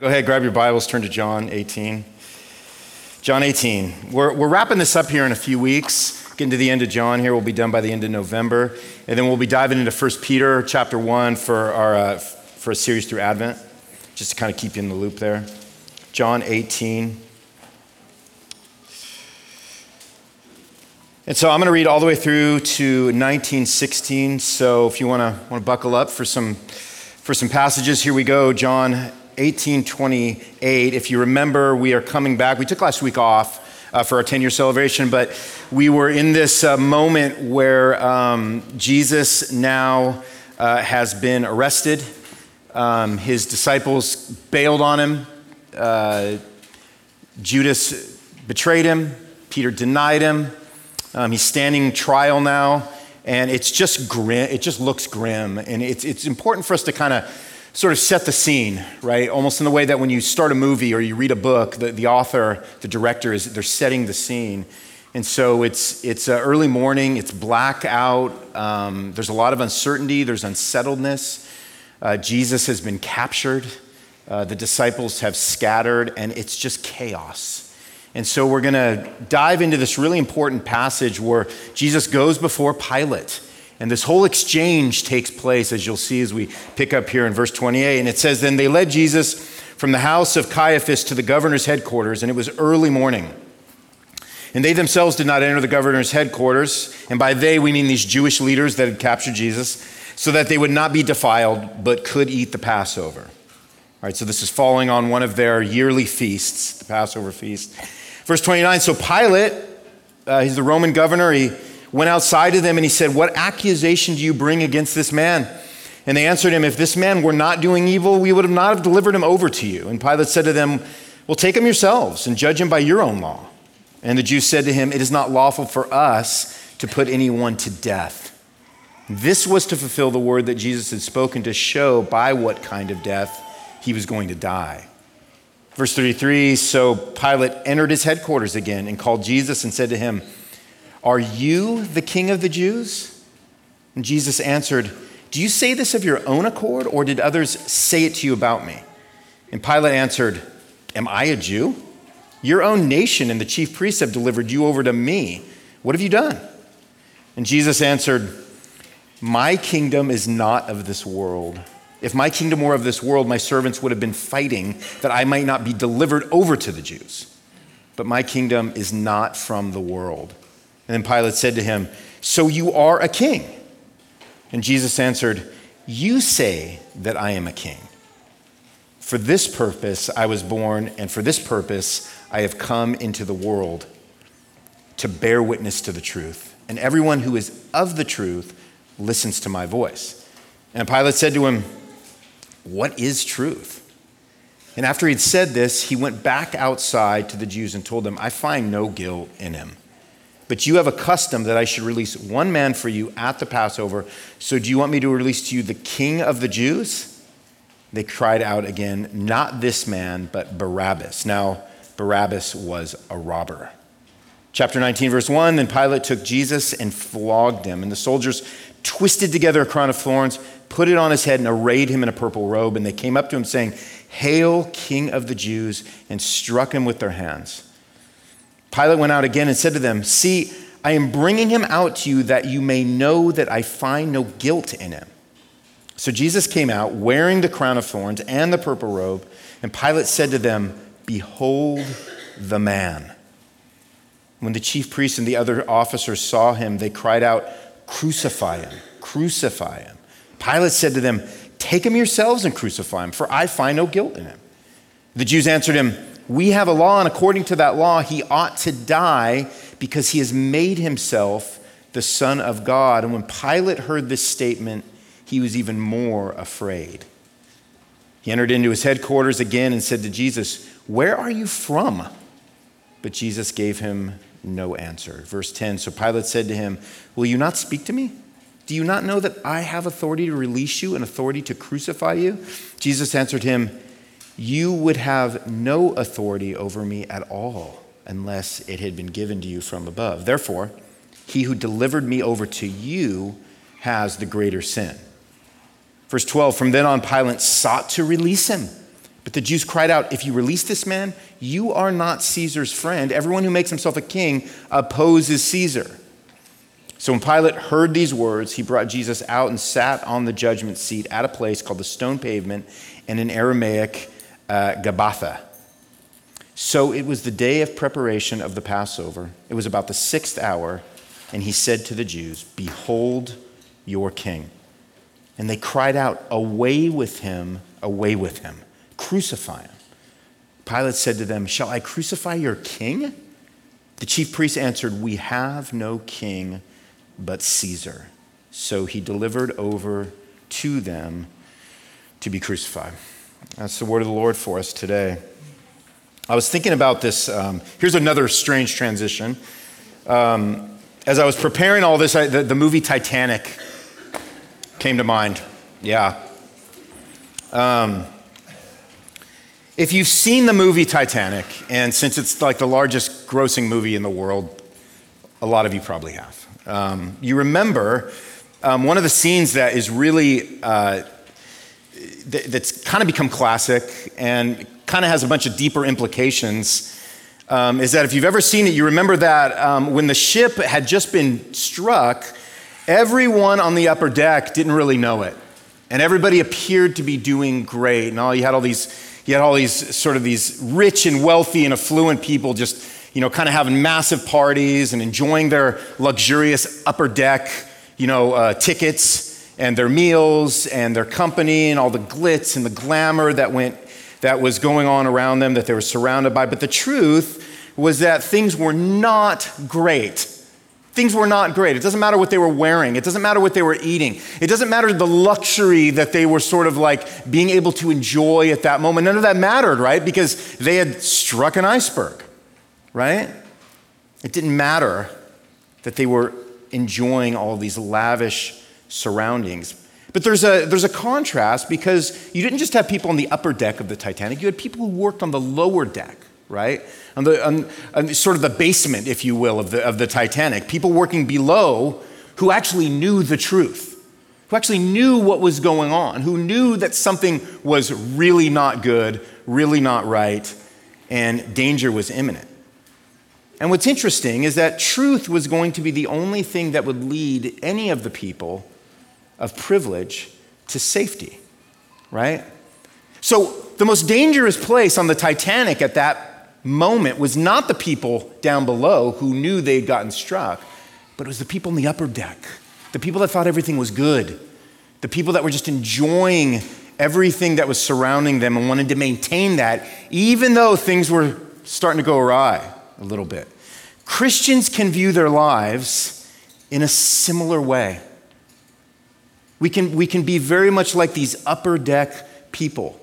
Go ahead, grab your Bibles, turn to John 18. John 18. We're, we're wrapping this up here in a few weeks. Getting to the end of John here. We'll be done by the end of November. And then we'll be diving into 1 Peter chapter 1 for, our, uh, for a series through Advent, just to kind of keep you in the loop there. John 18. And so I'm going to read all the way through to 1916. So if you want to want to buckle up for some for some passages, here we go. John 1828. If you remember, we are coming back. We took last week off. Uh, for our 10 year celebration, but we were in this uh, moment where um, Jesus now uh, has been arrested. Um, his disciples bailed on him. Uh, Judas betrayed him. Peter denied him. Um, he's standing trial now, and it's just grim. It just looks grim, and it's, it's important for us to kind of sort of set the scene, right? Almost in the way that when you start a movie or you read a book, the, the author, the director, is they're setting the scene. And so it's, it's uh, early morning, it's black out, um, there's a lot of uncertainty, there's unsettledness. Uh, Jesus has been captured, uh, the disciples have scattered, and it's just chaos. And so we're going to dive into this really important passage where Jesus goes before Pilate. And this whole exchange takes place, as you'll see as we pick up here in verse 28. And it says, Then they led Jesus from the house of Caiaphas to the governor's headquarters, and it was early morning. And they themselves did not enter the governor's headquarters. And by they, we mean these Jewish leaders that had captured Jesus, so that they would not be defiled, but could eat the Passover. All right, so this is falling on one of their yearly feasts, the Passover feast. Verse 29 So Pilate, uh, he's the Roman governor, he went outside to them and he said, What accusation do you bring against this man? And they answered him, If this man were not doing evil, we would have not have delivered him over to you. And Pilate said to them, Well, take him yourselves and judge him by your own law. And the Jews said to him, It is not lawful for us to put anyone to death. This was to fulfill the word that Jesus had spoken to show by what kind of death he was going to die. Verse 33 So Pilate entered his headquarters again and called Jesus and said to him, are you the king of the Jews? And Jesus answered, Do you say this of your own accord, or did others say it to you about me? And Pilate answered, Am I a Jew? Your own nation and the chief priests have delivered you over to me. What have you done? And Jesus answered, My kingdom is not of this world. If my kingdom were of this world, my servants would have been fighting that I might not be delivered over to the Jews. But my kingdom is not from the world. And then Pilate said to him, So you are a king? And Jesus answered, You say that I am a king. For this purpose I was born, and for this purpose I have come into the world to bear witness to the truth. And everyone who is of the truth listens to my voice. And Pilate said to him, What is truth? And after he'd said this, he went back outside to the Jews and told them, I find no guilt in him. But you have a custom that I should release one man for you at the Passover. So do you want me to release to you the king of the Jews? They cried out again, Not this man, but Barabbas. Now, Barabbas was a robber. Chapter 19, verse 1 Then Pilate took Jesus and flogged him, and the soldiers twisted together a crown of thorns, put it on his head, and arrayed him in a purple robe. And they came up to him, saying, Hail, King of the Jews, and struck him with their hands. Pilate went out again and said to them, See, I am bringing him out to you that you may know that I find no guilt in him. So Jesus came out wearing the crown of thorns and the purple robe, and Pilate said to them, Behold the man. When the chief priests and the other officers saw him, they cried out, Crucify him, crucify him. Pilate said to them, Take him yourselves and crucify him, for I find no guilt in him. The Jews answered him, we have a law, and according to that law, he ought to die because he has made himself the Son of God. And when Pilate heard this statement, he was even more afraid. He entered into his headquarters again and said to Jesus, Where are you from? But Jesus gave him no answer. Verse 10 So Pilate said to him, Will you not speak to me? Do you not know that I have authority to release you and authority to crucify you? Jesus answered him, you would have no authority over me at all unless it had been given to you from above. Therefore, he who delivered me over to you has the greater sin. Verse 12 From then on, Pilate sought to release him, But the Jews cried out, If you release this man, you are not Caesar's friend. Everyone who makes himself a king opposes Caesar. So when Pilate heard these words, he brought Jesus out and sat on the judgment seat at a place called the stone pavement and in Aramaic, uh, Gabbatha. So it was the day of preparation of the Passover. It was about the sixth hour, and he said to the Jews, Behold your king. And they cried out, Away with him, away with him, crucify him. Pilate said to them, Shall I crucify your king? The chief priests answered, We have no king but Caesar. So he delivered over to them to be crucified. That's the word of the Lord for us today. I was thinking about this. Um, here's another strange transition. Um, as I was preparing all this, I, the, the, movie Titanic came to mind. Yeah. Um, if you've seen the movie Titanic, and since it's like the largest grossing movie in the world, a lot of you probably have. Um, you remember um, one of the scenes that is really, uh, th- that's kind of become classic and kind of has a bunch of deeper implications. Um, is that if you've ever seen it, you remember that um, when the ship had just been struck, everyone on the upper deck didn't really know it. And everybody appeared to be doing great. And all you had all these, you had all these sort of these rich and wealthy and affluent people just you know, kind of having massive parties and enjoying their luxurious upper deck, you know, uh, tickets and their meals and their company and all the glitz and the glamour that went that was going on around them that they were surrounded by. But the truth was that things were not great. Things were not great. It doesn't matter what they were wearing. It doesn't matter what they were eating. It doesn't matter the luxury that they were sort of like being able to enjoy at that moment. None of that mattered, right? Because they had struck an iceberg right? It didn't matter that they were enjoying all these lavish surroundings. But there's a, there's a contrast because you didn't just have people on the upper deck of the Titanic, you had people who worked on the lower deck, right? On the on, on sort of the basement, if you will, of the, of the Titanic. People working below who actually knew the truth, who actually knew what was going on, who knew that something was really not good, really not right, and danger was imminent. And what's interesting is that truth was going to be the only thing that would lead any of the people of privilege to safety, right? So, the most dangerous place on the Titanic at that moment was not the people down below who knew they'd gotten struck, but it was the people in the upper deck, the people that thought everything was good, the people that were just enjoying everything that was surrounding them and wanted to maintain that, even though things were starting to go awry a little bit. Christians can view their lives in a similar way. We can, we can be very much like these upper deck people.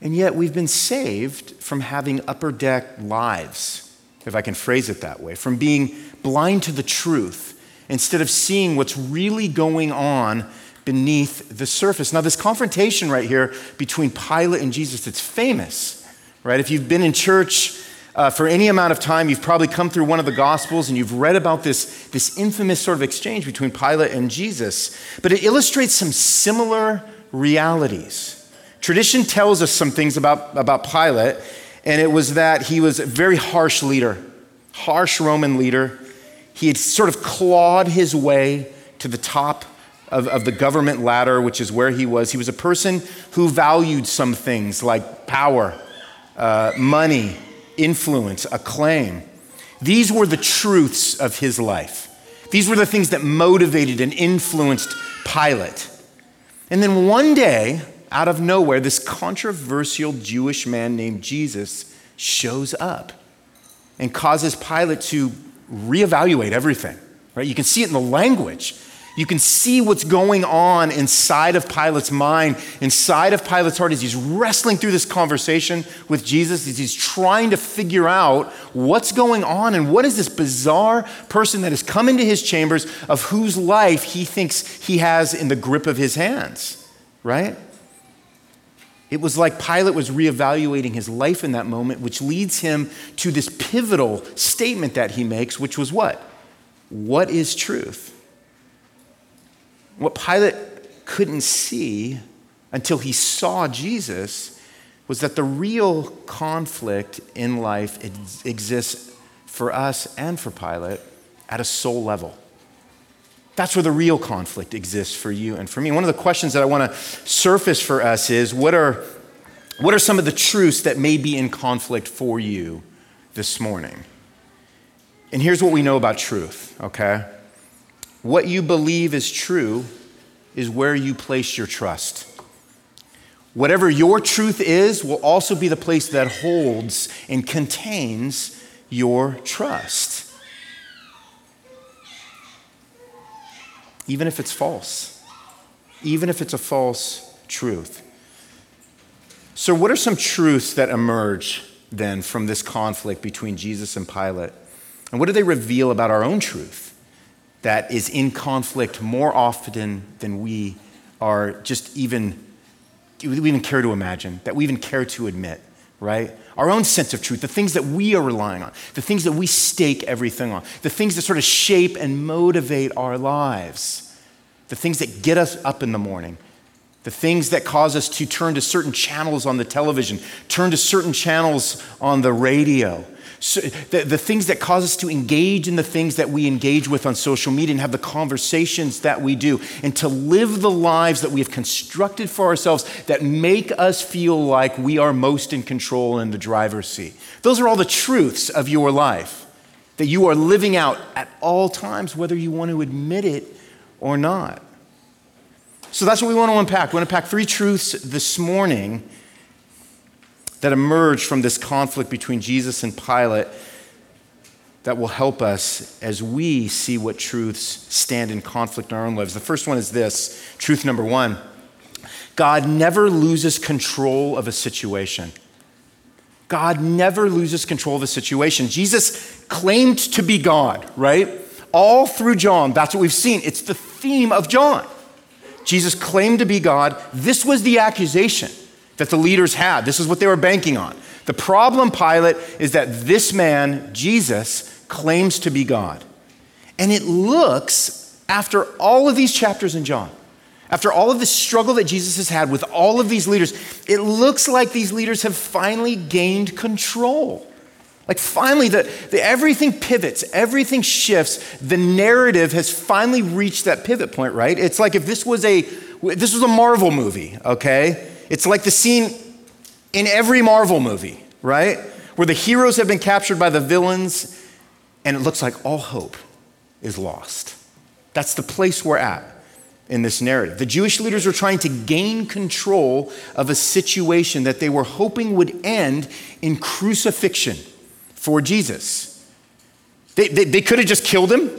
And yet we've been saved from having upper deck lives, if I can phrase it that way, from being blind to the truth instead of seeing what's really going on beneath the surface. Now, this confrontation right here between Pilate and Jesus, it's famous, right? If you've been in church, uh, for any amount of time, you've probably come through one of the Gospels and you've read about this, this infamous sort of exchange between Pilate and Jesus. But it illustrates some similar realities. Tradition tells us some things about, about Pilate, and it was that he was a very harsh leader, harsh Roman leader. He had sort of clawed his way to the top of, of the government ladder, which is where he was. He was a person who valued some things like power, uh, money, influence, acclaim. These were the truths of his life. These were the things that motivated and influenced Pilate. And then one day, out of nowhere, this controversial Jewish man named Jesus shows up and causes Pilate to reevaluate everything. Right? You can see it in the language. You can see what's going on inside of Pilate's mind, inside of Pilate's heart as he's wrestling through this conversation with Jesus, as he's trying to figure out what's going on and what is this bizarre person that has come into his chambers of whose life he thinks he has in the grip of his hands, right? It was like Pilate was reevaluating his life in that moment, which leads him to this pivotal statement that he makes, which was what? What is truth? What Pilate couldn't see until he saw Jesus was that the real conflict in life exists for us and for Pilate at a soul level. That's where the real conflict exists for you and for me. One of the questions that I want to surface for us is what are, what are some of the truths that may be in conflict for you this morning? And here's what we know about truth, okay? What you believe is true is where you place your trust. Whatever your truth is will also be the place that holds and contains your trust. Even if it's false, even if it's a false truth. So, what are some truths that emerge then from this conflict between Jesus and Pilate? And what do they reveal about our own truth that is in conflict more often than we are just even, we even care to imagine, that we even care to admit, right? Our own sense of truth, the things that we are relying on, the things that we stake everything on, the things that sort of shape and motivate our lives, the things that get us up in the morning, the things that cause us to turn to certain channels on the television, turn to certain channels on the radio, so the, the things that cause us to engage in the things that we engage with on social media and have the conversations that we do, and to live the lives that we have constructed for ourselves that make us feel like we are most in control in the driver's seat. Those are all the truths of your life that you are living out at all times, whether you want to admit it or not. So that's what we want to unpack. We want to unpack three truths this morning that emerge from this conflict between Jesus and Pilate that will help us as we see what truths stand in conflict in our own lives. The first one is this truth number one God never loses control of a situation. God never loses control of a situation. Jesus claimed to be God, right? All through John, that's what we've seen. It's the theme of John. Jesus claimed to be God. This was the accusation that the leaders had. This is what they were banking on. The problem, Pilate, is that this man, Jesus, claims to be God. And it looks, after all of these chapters in John, after all of the struggle that Jesus has had with all of these leaders, it looks like these leaders have finally gained control. Like finally, the, the, everything pivots, everything shifts. The narrative has finally reached that pivot point, right? It's like if this was a this was a Marvel movie, okay? It's like the scene in every Marvel movie, right? Where the heroes have been captured by the villains and it looks like all hope is lost. That's the place we're at in this narrative. The Jewish leaders were trying to gain control of a situation that they were hoping would end in crucifixion for Jesus. They, they, they could have just killed him.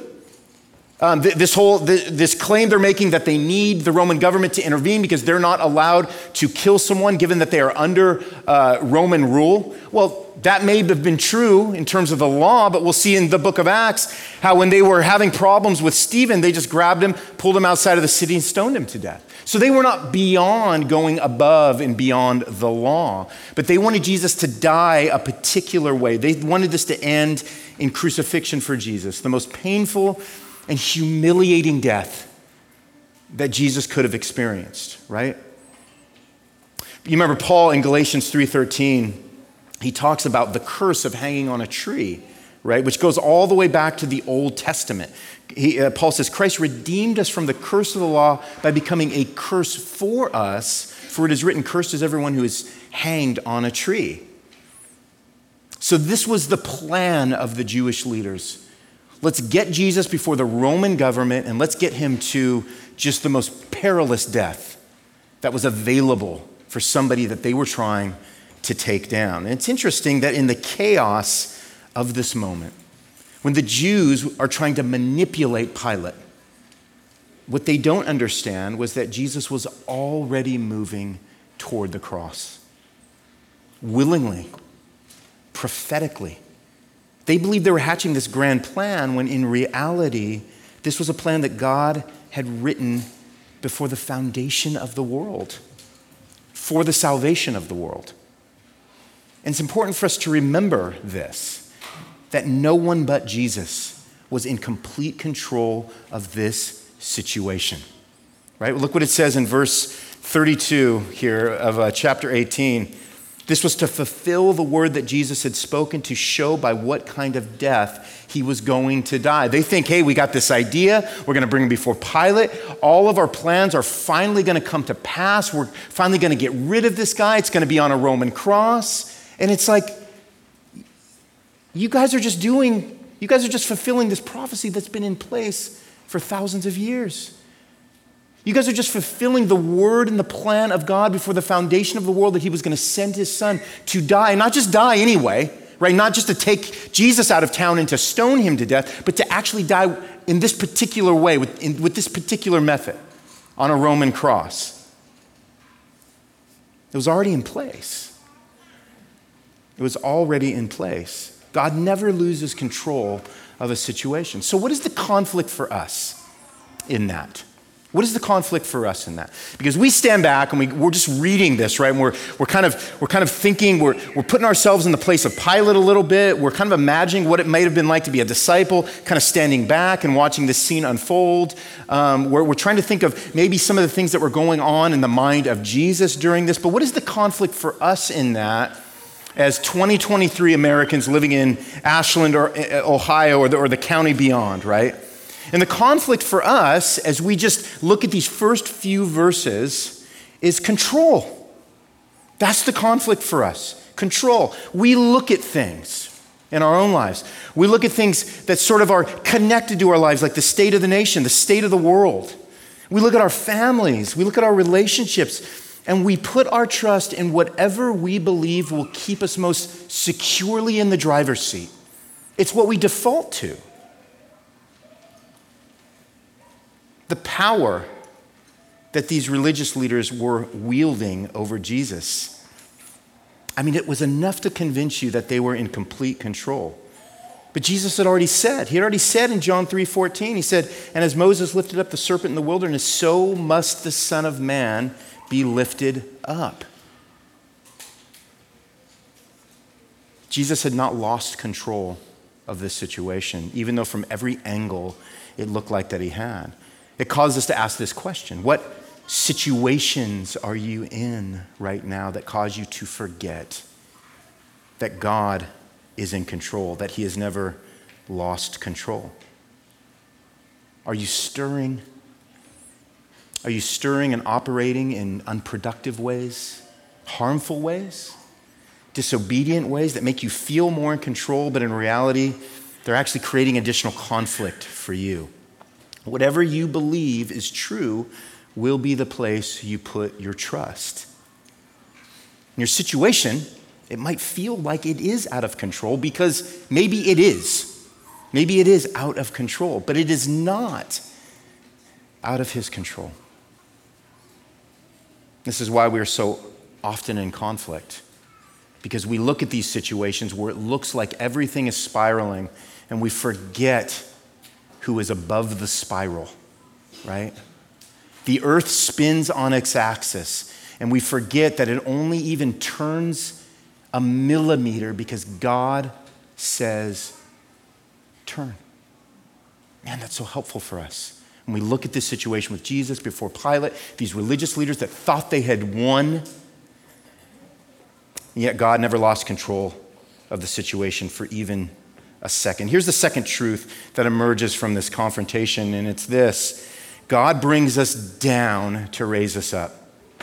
Um, this whole this claim they're making that they need the Roman government to intervene because they're not allowed to kill someone given that they are under uh, Roman rule. Well, that may have been true in terms of the law, but we'll see in the book of Acts how when they were having problems with Stephen, they just grabbed him, pulled him outside of the city, and stoned him to death. So they were not beyond going above and beyond the law, but they wanted Jesus to die a particular way. They wanted this to end in crucifixion for Jesus, the most painful and humiliating death that Jesus could have experienced, right? You remember Paul in Galatians 3:13, he talks about the curse of hanging on a tree, right? Which goes all the way back to the Old Testament. He, uh, Paul says, Christ redeemed us from the curse of the law by becoming a curse for us, for it is written, Cursed is everyone who is hanged on a tree. So, this was the plan of the Jewish leaders Let's get Jesus before the Roman government and let's get him to just the most perilous death that was available for somebody that they were trying to take down. And it's interesting that in the chaos of this moment, when the Jews are trying to manipulate Pilate, what they don't understand was that Jesus was already moving toward the cross, willingly, prophetically they believed they were hatching this grand plan when in reality, this was a plan that God had written before the foundation of the world, for the salvation of the world. And it's important for us to remember this that no one but Jesus was in complete control of this situation. Right? Look what it says in verse 32 here of uh, chapter 18. This was to fulfill the word that Jesus had spoken to show by what kind of death he was going to die. They think, hey, we got this idea. We're going to bring him before Pilate. All of our plans are finally going to come to pass. We're finally going to get rid of this guy. It's going to be on a Roman cross. And it's like, you guys are just doing, you guys are just fulfilling this prophecy that's been in place for thousands of years. You guys are just fulfilling the word and the plan of God before the foundation of the world that He was going to send His Son to die, and not just die anyway, right? Not just to take Jesus out of town and to stone Him to death, but to actually die in this particular way, with, in, with this particular method on a Roman cross. It was already in place. It was already in place. God never loses control of a situation. So, what is the conflict for us in that? What is the conflict for us in that? Because we stand back and we, we're just reading this, right? And we're, we're, kind of, we're kind of thinking, we're, we're putting ourselves in the place of Pilate a little bit. We're kind of imagining what it might have been like to be a disciple, kind of standing back and watching this scene unfold. Um, we're, we're trying to think of maybe some of the things that were going on in the mind of Jesus during this. But what is the conflict for us in that? As 2023 Americans living in Ashland or uh, Ohio or the, or the county beyond, right? And the conflict for us, as we just look at these first few verses, is control. That's the conflict for us control. We look at things in our own lives. We look at things that sort of are connected to our lives, like the state of the nation, the state of the world. We look at our families, we look at our relationships, and we put our trust in whatever we believe will keep us most securely in the driver's seat. It's what we default to. The power that these religious leaders were wielding over Jesus. I mean, it was enough to convince you that they were in complete control. But Jesus had already said, he had already said in John 3 14, he said, And as Moses lifted up the serpent in the wilderness, so must the Son of Man be lifted up. Jesus had not lost control of this situation, even though from every angle it looked like that he had. It causes us to ask this question What situations are you in right now that cause you to forget that God is in control, that He has never lost control? Are you stirring? Are you stirring and operating in unproductive ways, harmful ways, disobedient ways that make you feel more in control, but in reality, they're actually creating additional conflict for you? Whatever you believe is true will be the place you put your trust. In your situation, it might feel like it is out of control because maybe it is. Maybe it is out of control, but it is not out of His control. This is why we are so often in conflict because we look at these situations where it looks like everything is spiraling and we forget who is above the spiral, right? The earth spins on its axis, and we forget that it only even turns a millimeter because God says, turn. Man, that's so helpful for us. When we look at this situation with Jesus before Pilate, these religious leaders that thought they had won, yet God never lost control of the situation for even a second. Here's the second truth that emerges from this confrontation, and it's this God brings us down to raise us up.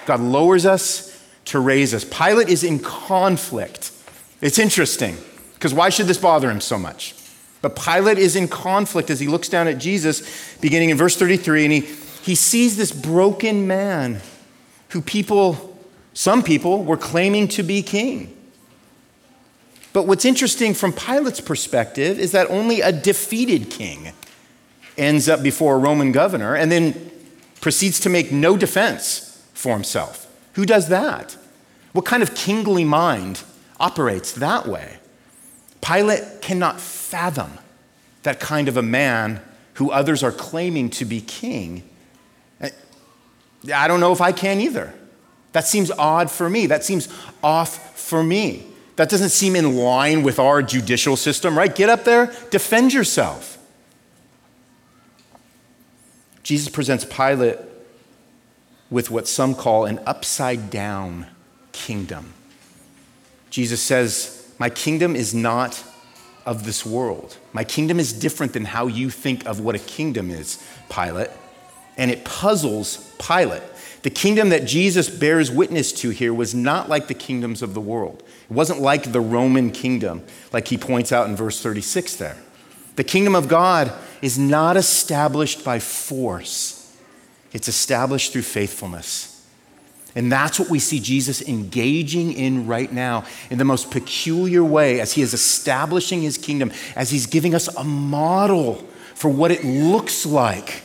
God lowers us to raise us. Pilate is in conflict. It's interesting, because why should this bother him so much? But Pilate is in conflict as he looks down at Jesus, beginning in verse 33, and he, he sees this broken man who people, some people, were claiming to be king. But what's interesting from Pilate's perspective is that only a defeated king ends up before a Roman governor and then proceeds to make no defense for himself. Who does that? What kind of kingly mind operates that way? Pilate cannot fathom that kind of a man who others are claiming to be king. I don't know if I can either. That seems odd for me. That seems off for me. That doesn't seem in line with our judicial system, right? Get up there, defend yourself. Jesus presents Pilate with what some call an upside down kingdom. Jesus says, My kingdom is not of this world. My kingdom is different than how you think of what a kingdom is, Pilate. And it puzzles Pilate. The kingdom that Jesus bears witness to here was not like the kingdoms of the world. It wasn't like the Roman kingdom, like he points out in verse 36 there. The kingdom of God is not established by force, it's established through faithfulness. And that's what we see Jesus engaging in right now in the most peculiar way as he is establishing his kingdom, as he's giving us a model for what it looks like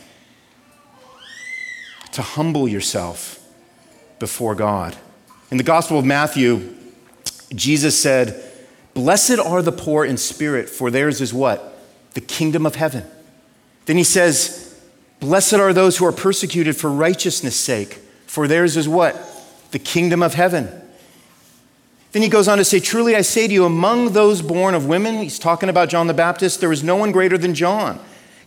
to humble yourself before God. In the Gospel of Matthew, Jesus said, Blessed are the poor in spirit, for theirs is what? The kingdom of heaven. Then he says, Blessed are those who are persecuted for righteousness' sake for theirs is what? The kingdom of heaven. Then he goes on to say, Truly I say to you, among those born of women, he's talking about John the Baptist, there is no one greater than John.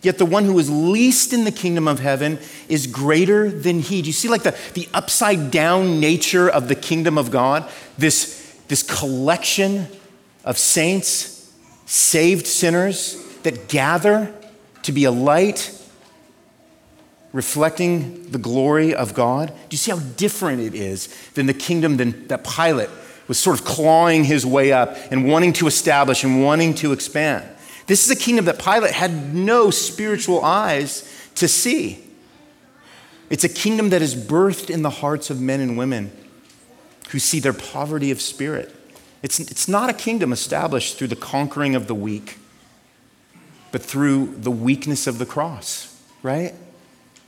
Yet the one who is least in the kingdom of heaven is greater than he. Do you see like the, the upside down nature of the kingdom of God? This, this collection of saints, saved sinners that gather to be a light reflecting the glory of God? Do you see how different it is than the kingdom than, that Pilate was sort of clawing his way up and wanting to establish and wanting to expand? This is a kingdom that Pilate had no spiritual eyes to see. It's a kingdom that is birthed in the hearts of men and women who see their poverty of spirit. It's, it's not a kingdom established through the conquering of the weak, but through the weakness of the cross, right?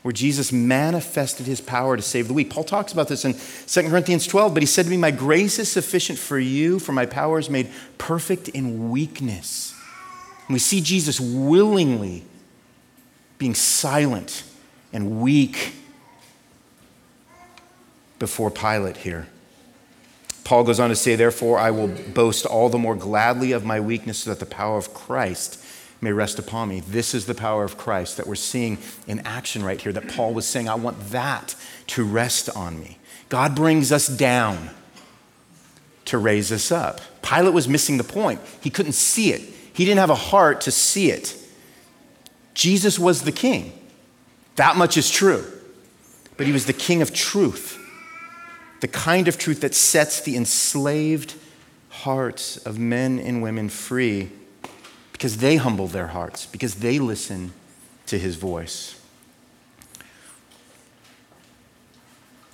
where Jesus manifested his power to save the weak. Paul talks about this in 2 Corinthians 12, but he said to me, My grace is sufficient for you, for my power is made perfect in weakness. And we see Jesus willingly being silent and weak before Pilate here. Paul goes on to say, Therefore, I will boast all the more gladly of my weakness so that the power of Christ may rest upon me. This is the power of Christ that we're seeing in action right here, that Paul was saying, I want that to rest on me. God brings us down to raise us up. Pilate was missing the point. He couldn't see it, he didn't have a heart to see it. Jesus was the king. That much is true. But he was the king of truth, the kind of truth that sets the enslaved hearts of men and women free because they humble their hearts, because they listen to his voice.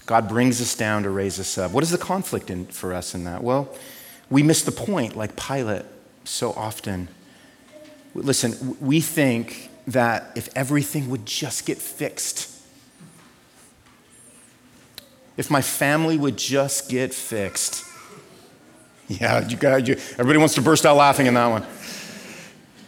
God brings us down to raise us up. What is the conflict in, for us in that? Well, we miss the point, like Pilate so often. Listen, we think that if everything would just get fixed, if my family would just get fixed. Yeah, you got, you, everybody wants to burst out laughing in that one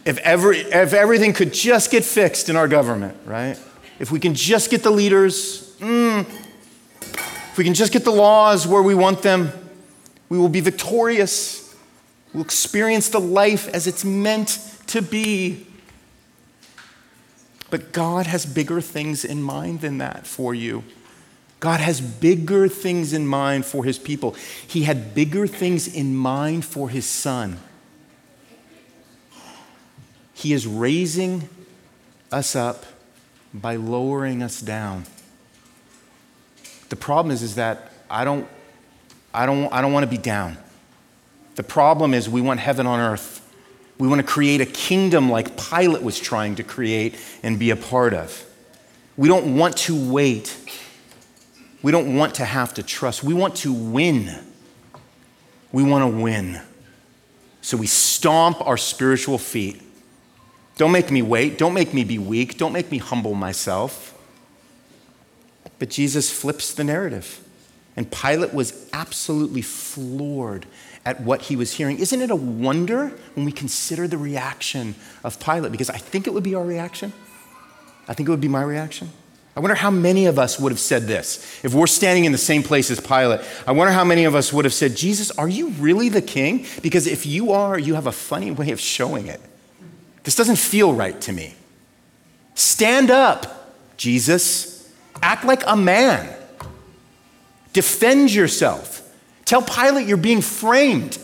if, every, if everything could just get fixed in our government, right? If we can just get the leaders, mm, if we can just get the laws where we want them, we will be victorious. We'll experience the life as it's meant to be. But God has bigger things in mind than that for you. God has bigger things in mind for his people. He had bigger things in mind for his son. He is raising us up by lowering us down. The problem is, is that I don't, I don't, I don't want to be down. The problem is we want heaven on earth. We want to create a kingdom like Pilate was trying to create and be a part of. We don't want to wait. We don't want to have to trust. We want to win. We want to win. So we stomp our spiritual feet don't make me wait. Don't make me be weak. Don't make me humble myself. But Jesus flips the narrative. And Pilate was absolutely floored at what he was hearing. Isn't it a wonder when we consider the reaction of Pilate? Because I think it would be our reaction. I think it would be my reaction. I wonder how many of us would have said this. If we're standing in the same place as Pilate, I wonder how many of us would have said, Jesus, are you really the king? Because if you are, you have a funny way of showing it. This doesn't feel right to me. Stand up, Jesus. Act like a man. Defend yourself. Tell Pilate you're being framed.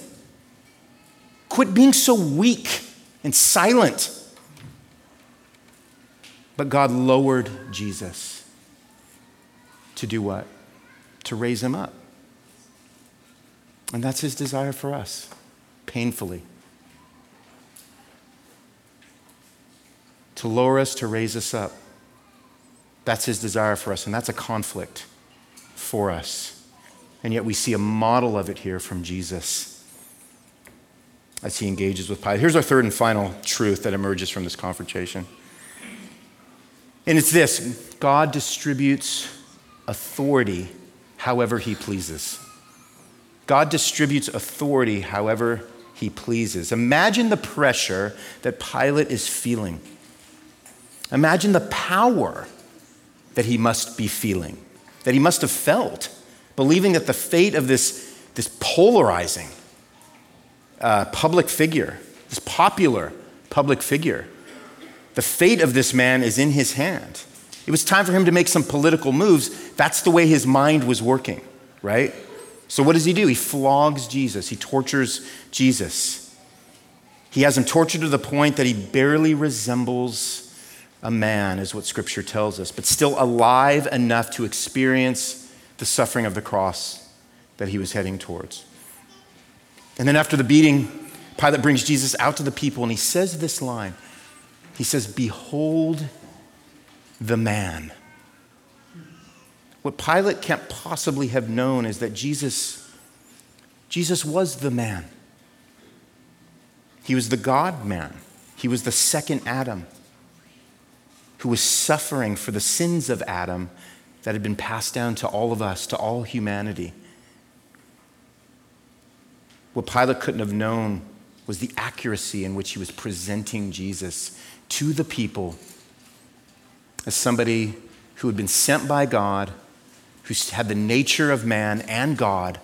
Quit being so weak and silent. But God lowered Jesus to do what? To raise him up. And that's his desire for us, painfully. To lower us, to raise us up. That's his desire for us, and that's a conflict for us. And yet we see a model of it here from Jesus as he engages with Pilate. Here's our third and final truth that emerges from this confrontation. And it's this God distributes authority however he pleases. God distributes authority however he pleases. Imagine the pressure that Pilate is feeling. Imagine the power that he must be feeling, that he must have felt, believing that the fate of this, this polarizing uh, public figure, this popular public figure, the fate of this man is in his hand. It was time for him to make some political moves. That's the way his mind was working, right? So, what does he do? He flogs Jesus, he tortures Jesus. He has him tortured to the point that he barely resembles a man, is what scripture tells us, but still alive enough to experience the suffering of the cross that he was heading towards. And then after the beating, Pilate brings Jesus out to the people and he says this line He says, Behold the man. What Pilate can't possibly have known is that Jesus, Jesus was the man. He was the God man. He was the second Adam who was suffering for the sins of Adam that had been passed down to all of us, to all humanity. What Pilate couldn't have known was the accuracy in which he was presenting Jesus to the people as somebody who had been sent by God, who had the nature of man and God,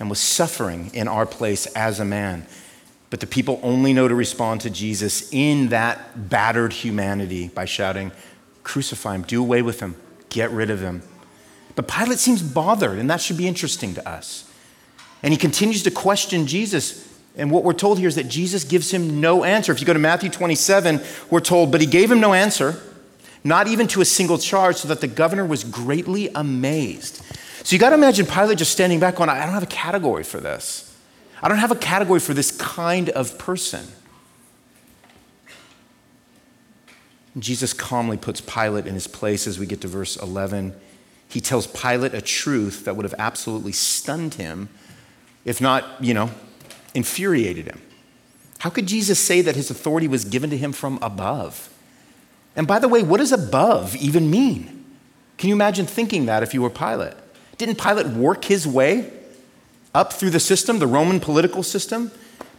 and was suffering in our place as a man. But the people only know to respond to Jesus in that battered humanity by shouting, Crucify him, do away with him, get rid of him. But Pilate seems bothered, and that should be interesting to us. And he continues to question Jesus. And what we're told here is that Jesus gives him no answer. If you go to Matthew 27, we're told, but he gave him no answer, not even to a single charge, so that the governor was greatly amazed. So you got to imagine Pilate just standing back going, I don't have a category for this. I don't have a category for this kind of person. Jesus calmly puts Pilate in his place as we get to verse 11. He tells Pilate a truth that would have absolutely stunned him if not, you know, infuriated him. How could Jesus say that his authority was given to him from above? And by the way, what does above even mean? Can you imagine thinking that if you were Pilate? Didn't Pilate work his way up through the system, the Roman political system?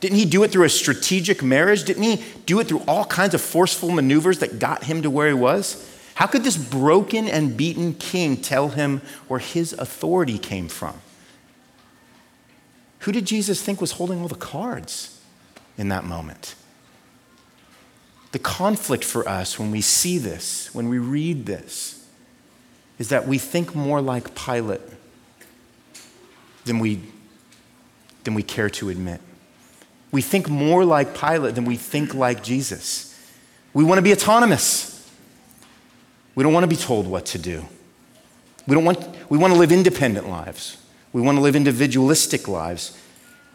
Didn't he do it through a strategic marriage? Didn't he do it through all kinds of forceful maneuvers that got him to where he was? How could this broken and beaten king tell him where his authority came from? Who did Jesus think was holding all the cards in that moment? The conflict for us when we see this, when we read this, is that we think more like Pilate than we, than we care to admit. We think more like Pilate than we think like Jesus. We want to be autonomous. We don't want to be told what to do. We, don't want, we want to live independent lives. We want to live individualistic lives.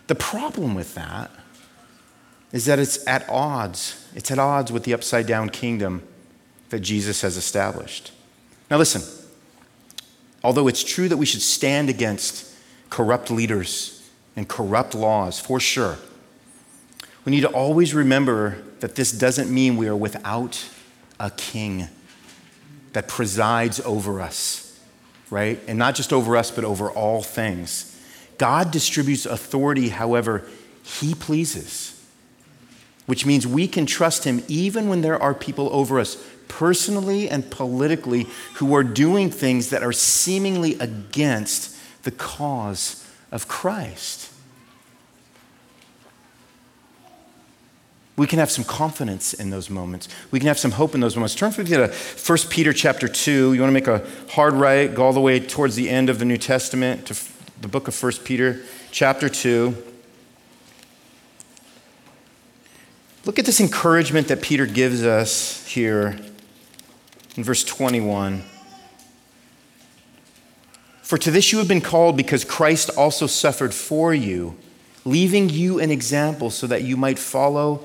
The problem with that is that it's at odds. It's at odds with the upside down kingdom that Jesus has established. Now, listen, although it's true that we should stand against corrupt leaders and corrupt laws, for sure, we need to always remember that this doesn't mean we are without a king that presides over us, right? And not just over us, but over all things. God distributes authority however he pleases, which means we can trust him even when there are people over us, personally and politically, who are doing things that are seemingly against the cause of Christ. We can have some confidence in those moments. We can have some hope in those moments. Turn with me to 1 Peter chapter 2. You want to make a hard right, go all the way towards the end of the New Testament to the book of 1 Peter, chapter 2. Look at this encouragement that Peter gives us here in verse 21. For to this you have been called because Christ also suffered for you, leaving you an example so that you might follow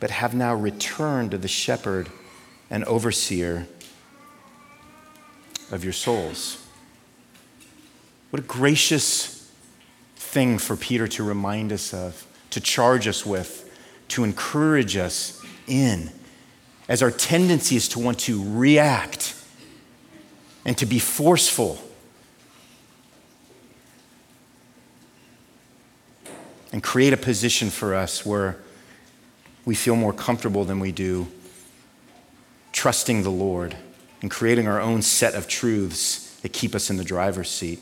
but have now returned to the shepherd and overseer of your souls. What a gracious thing for Peter to remind us of, to charge us with, to encourage us in, as our tendency is to want to react and to be forceful and create a position for us where we feel more comfortable than we do trusting the Lord and creating our own set of truths that keep us in the driver's seat.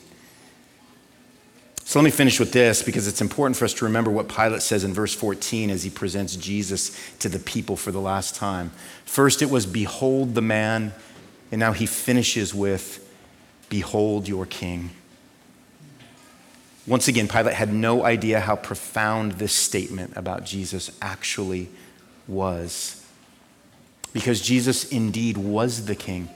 So let me finish with this because it's important for us to remember what Pilate says in verse 14 as he presents Jesus to the people for the last time. First, it was, Behold the man, and now he finishes with, Behold your king. Once again, Pilate had no idea how profound this statement about Jesus actually was. Because Jesus indeed was the king.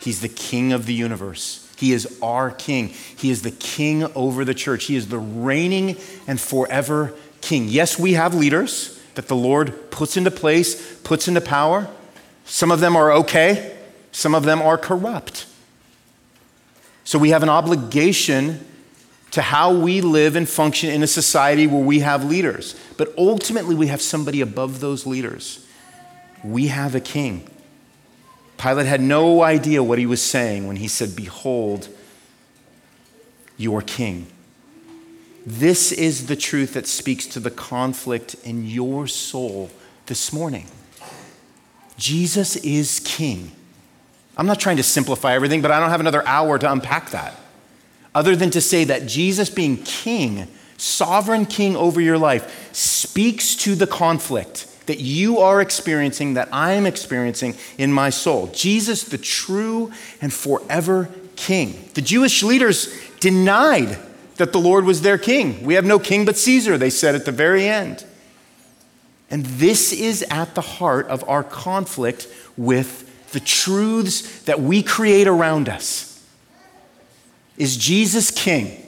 He's the king of the universe. He is our king. He is the king over the church. He is the reigning and forever king. Yes, we have leaders that the Lord puts into place, puts into power. Some of them are okay, some of them are corrupt. So we have an obligation to how we live and function in a society where we have leaders. But ultimately, we have somebody above those leaders. We have a king. Pilate had no idea what he was saying when he said, Behold, your king. This is the truth that speaks to the conflict in your soul this morning. Jesus is king. I'm not trying to simplify everything, but I don't have another hour to unpack that other than to say that Jesus being king, sovereign king over your life, speaks to the conflict that you are experiencing, that I am experiencing in my soul. Jesus, the true and forever king. The Jewish leaders denied that the Lord was their king. We have no king but Caesar, they said at the very end. And this is at the heart of our conflict with the truths that we create around us. Is Jesus king?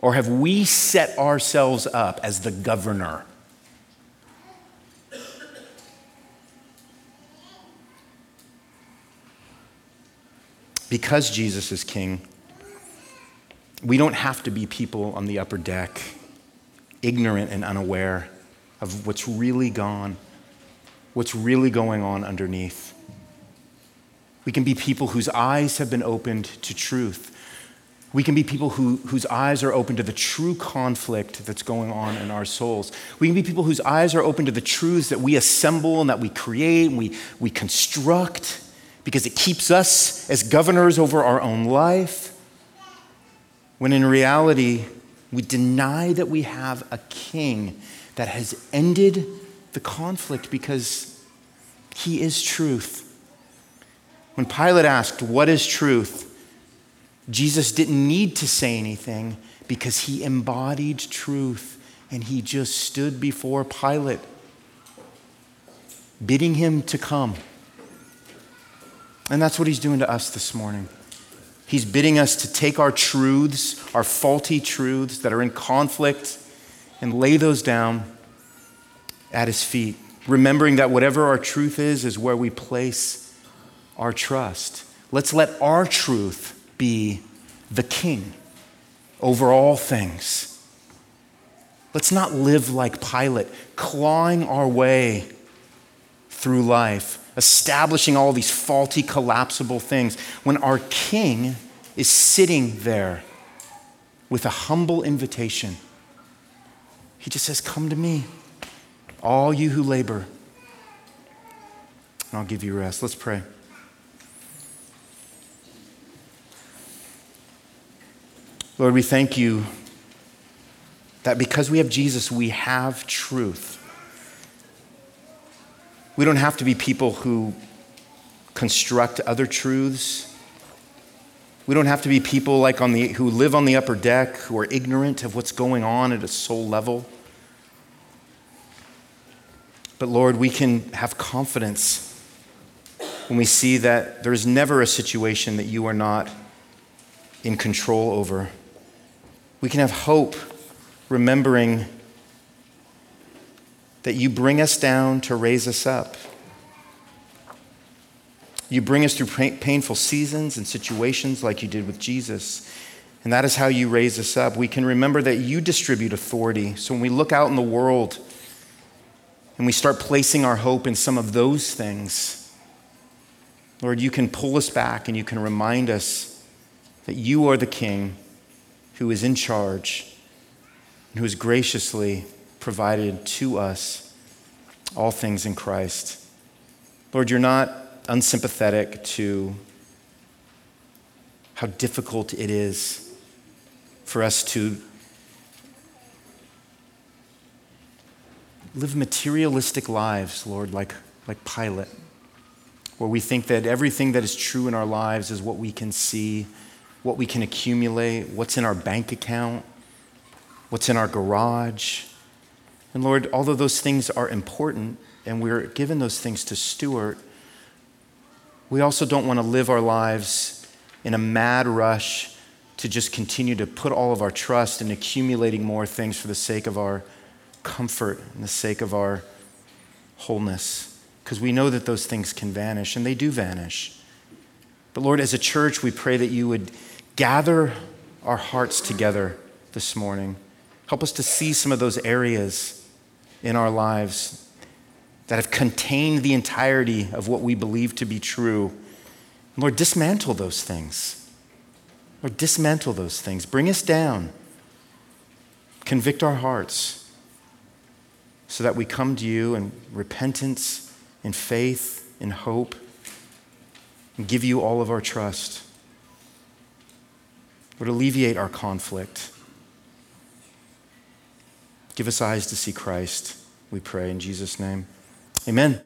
Or have we set ourselves up as the governor? Because Jesus is king, we don't have to be people on the upper deck, ignorant and unaware of what's really gone, what's really going on underneath. We can be people whose eyes have been opened to truth. We can be people who, whose eyes are open to the true conflict that's going on in our souls. We can be people whose eyes are open to the truths that we assemble and that we create and we, we construct because it keeps us as governors over our own life. When in reality, we deny that we have a king that has ended the conflict because he is truth. When Pilate asked, What is truth? Jesus didn't need to say anything because he embodied truth and he just stood before Pilate, bidding him to come. And that's what he's doing to us this morning. He's bidding us to take our truths, our faulty truths that are in conflict, and lay those down at his feet, remembering that whatever our truth is, is where we place our trust. Let's let our truth be the king over all things. Let's not live like Pilate, clawing our way through life, establishing all these faulty, collapsible things, when our king is sitting there with a humble invitation. He just says, Come to me. all you who labor, and I'll give you rest. Let's pray. Lord, we thank you that because we have Jesus, we have truth. We don't have to be people who construct other truths. We don't have to be people like on the, who live on the upper deck, who are ignorant of what's going on at a soul level. But Lord, we can have confidence when we see that there's never a situation that you are not in control over. We can have hope remembering that you bring us down to raise us up. You bring us through painful seasons and situations like you did with Jesus. And that is how you raise us up. We can remember that you distribute authority. So when we look out in the world and we start placing our hope in some of those things, Lord, you can pull us back and you can remind us that you are the King who is in charge and who has graciously provided to us all things in Christ. Lord, you're not unsympathetic to how difficult it is for us to live materialistic lives, Lord, like, like Pilate, where we think that everything that is true in our lives is what we can see what we can accumulate, what's in our bank account, what's in our garage. And Lord, although those things are important and we're given those things to steward, we also don't want to live our lives in a mad rush to just continue to put all of our trust in accumulating more things for the sake of our comfort and the sake of our wholeness. Because we know that those things can vanish, and they do vanish. But Lord, as a church, we pray that you would gather our hearts together this morning. Help us to see some of those areas in our lives that have contained the entirety of what we believe to be true. Lord, dismantle those things. Lord, dismantle those things. Bring us down. Convict our hearts so that we come to you in repentance, in faith, in hope, and give you all of our trust would alleviate our conflict. Give us eyes to see Christ, we pray in Jesus' name. Amen.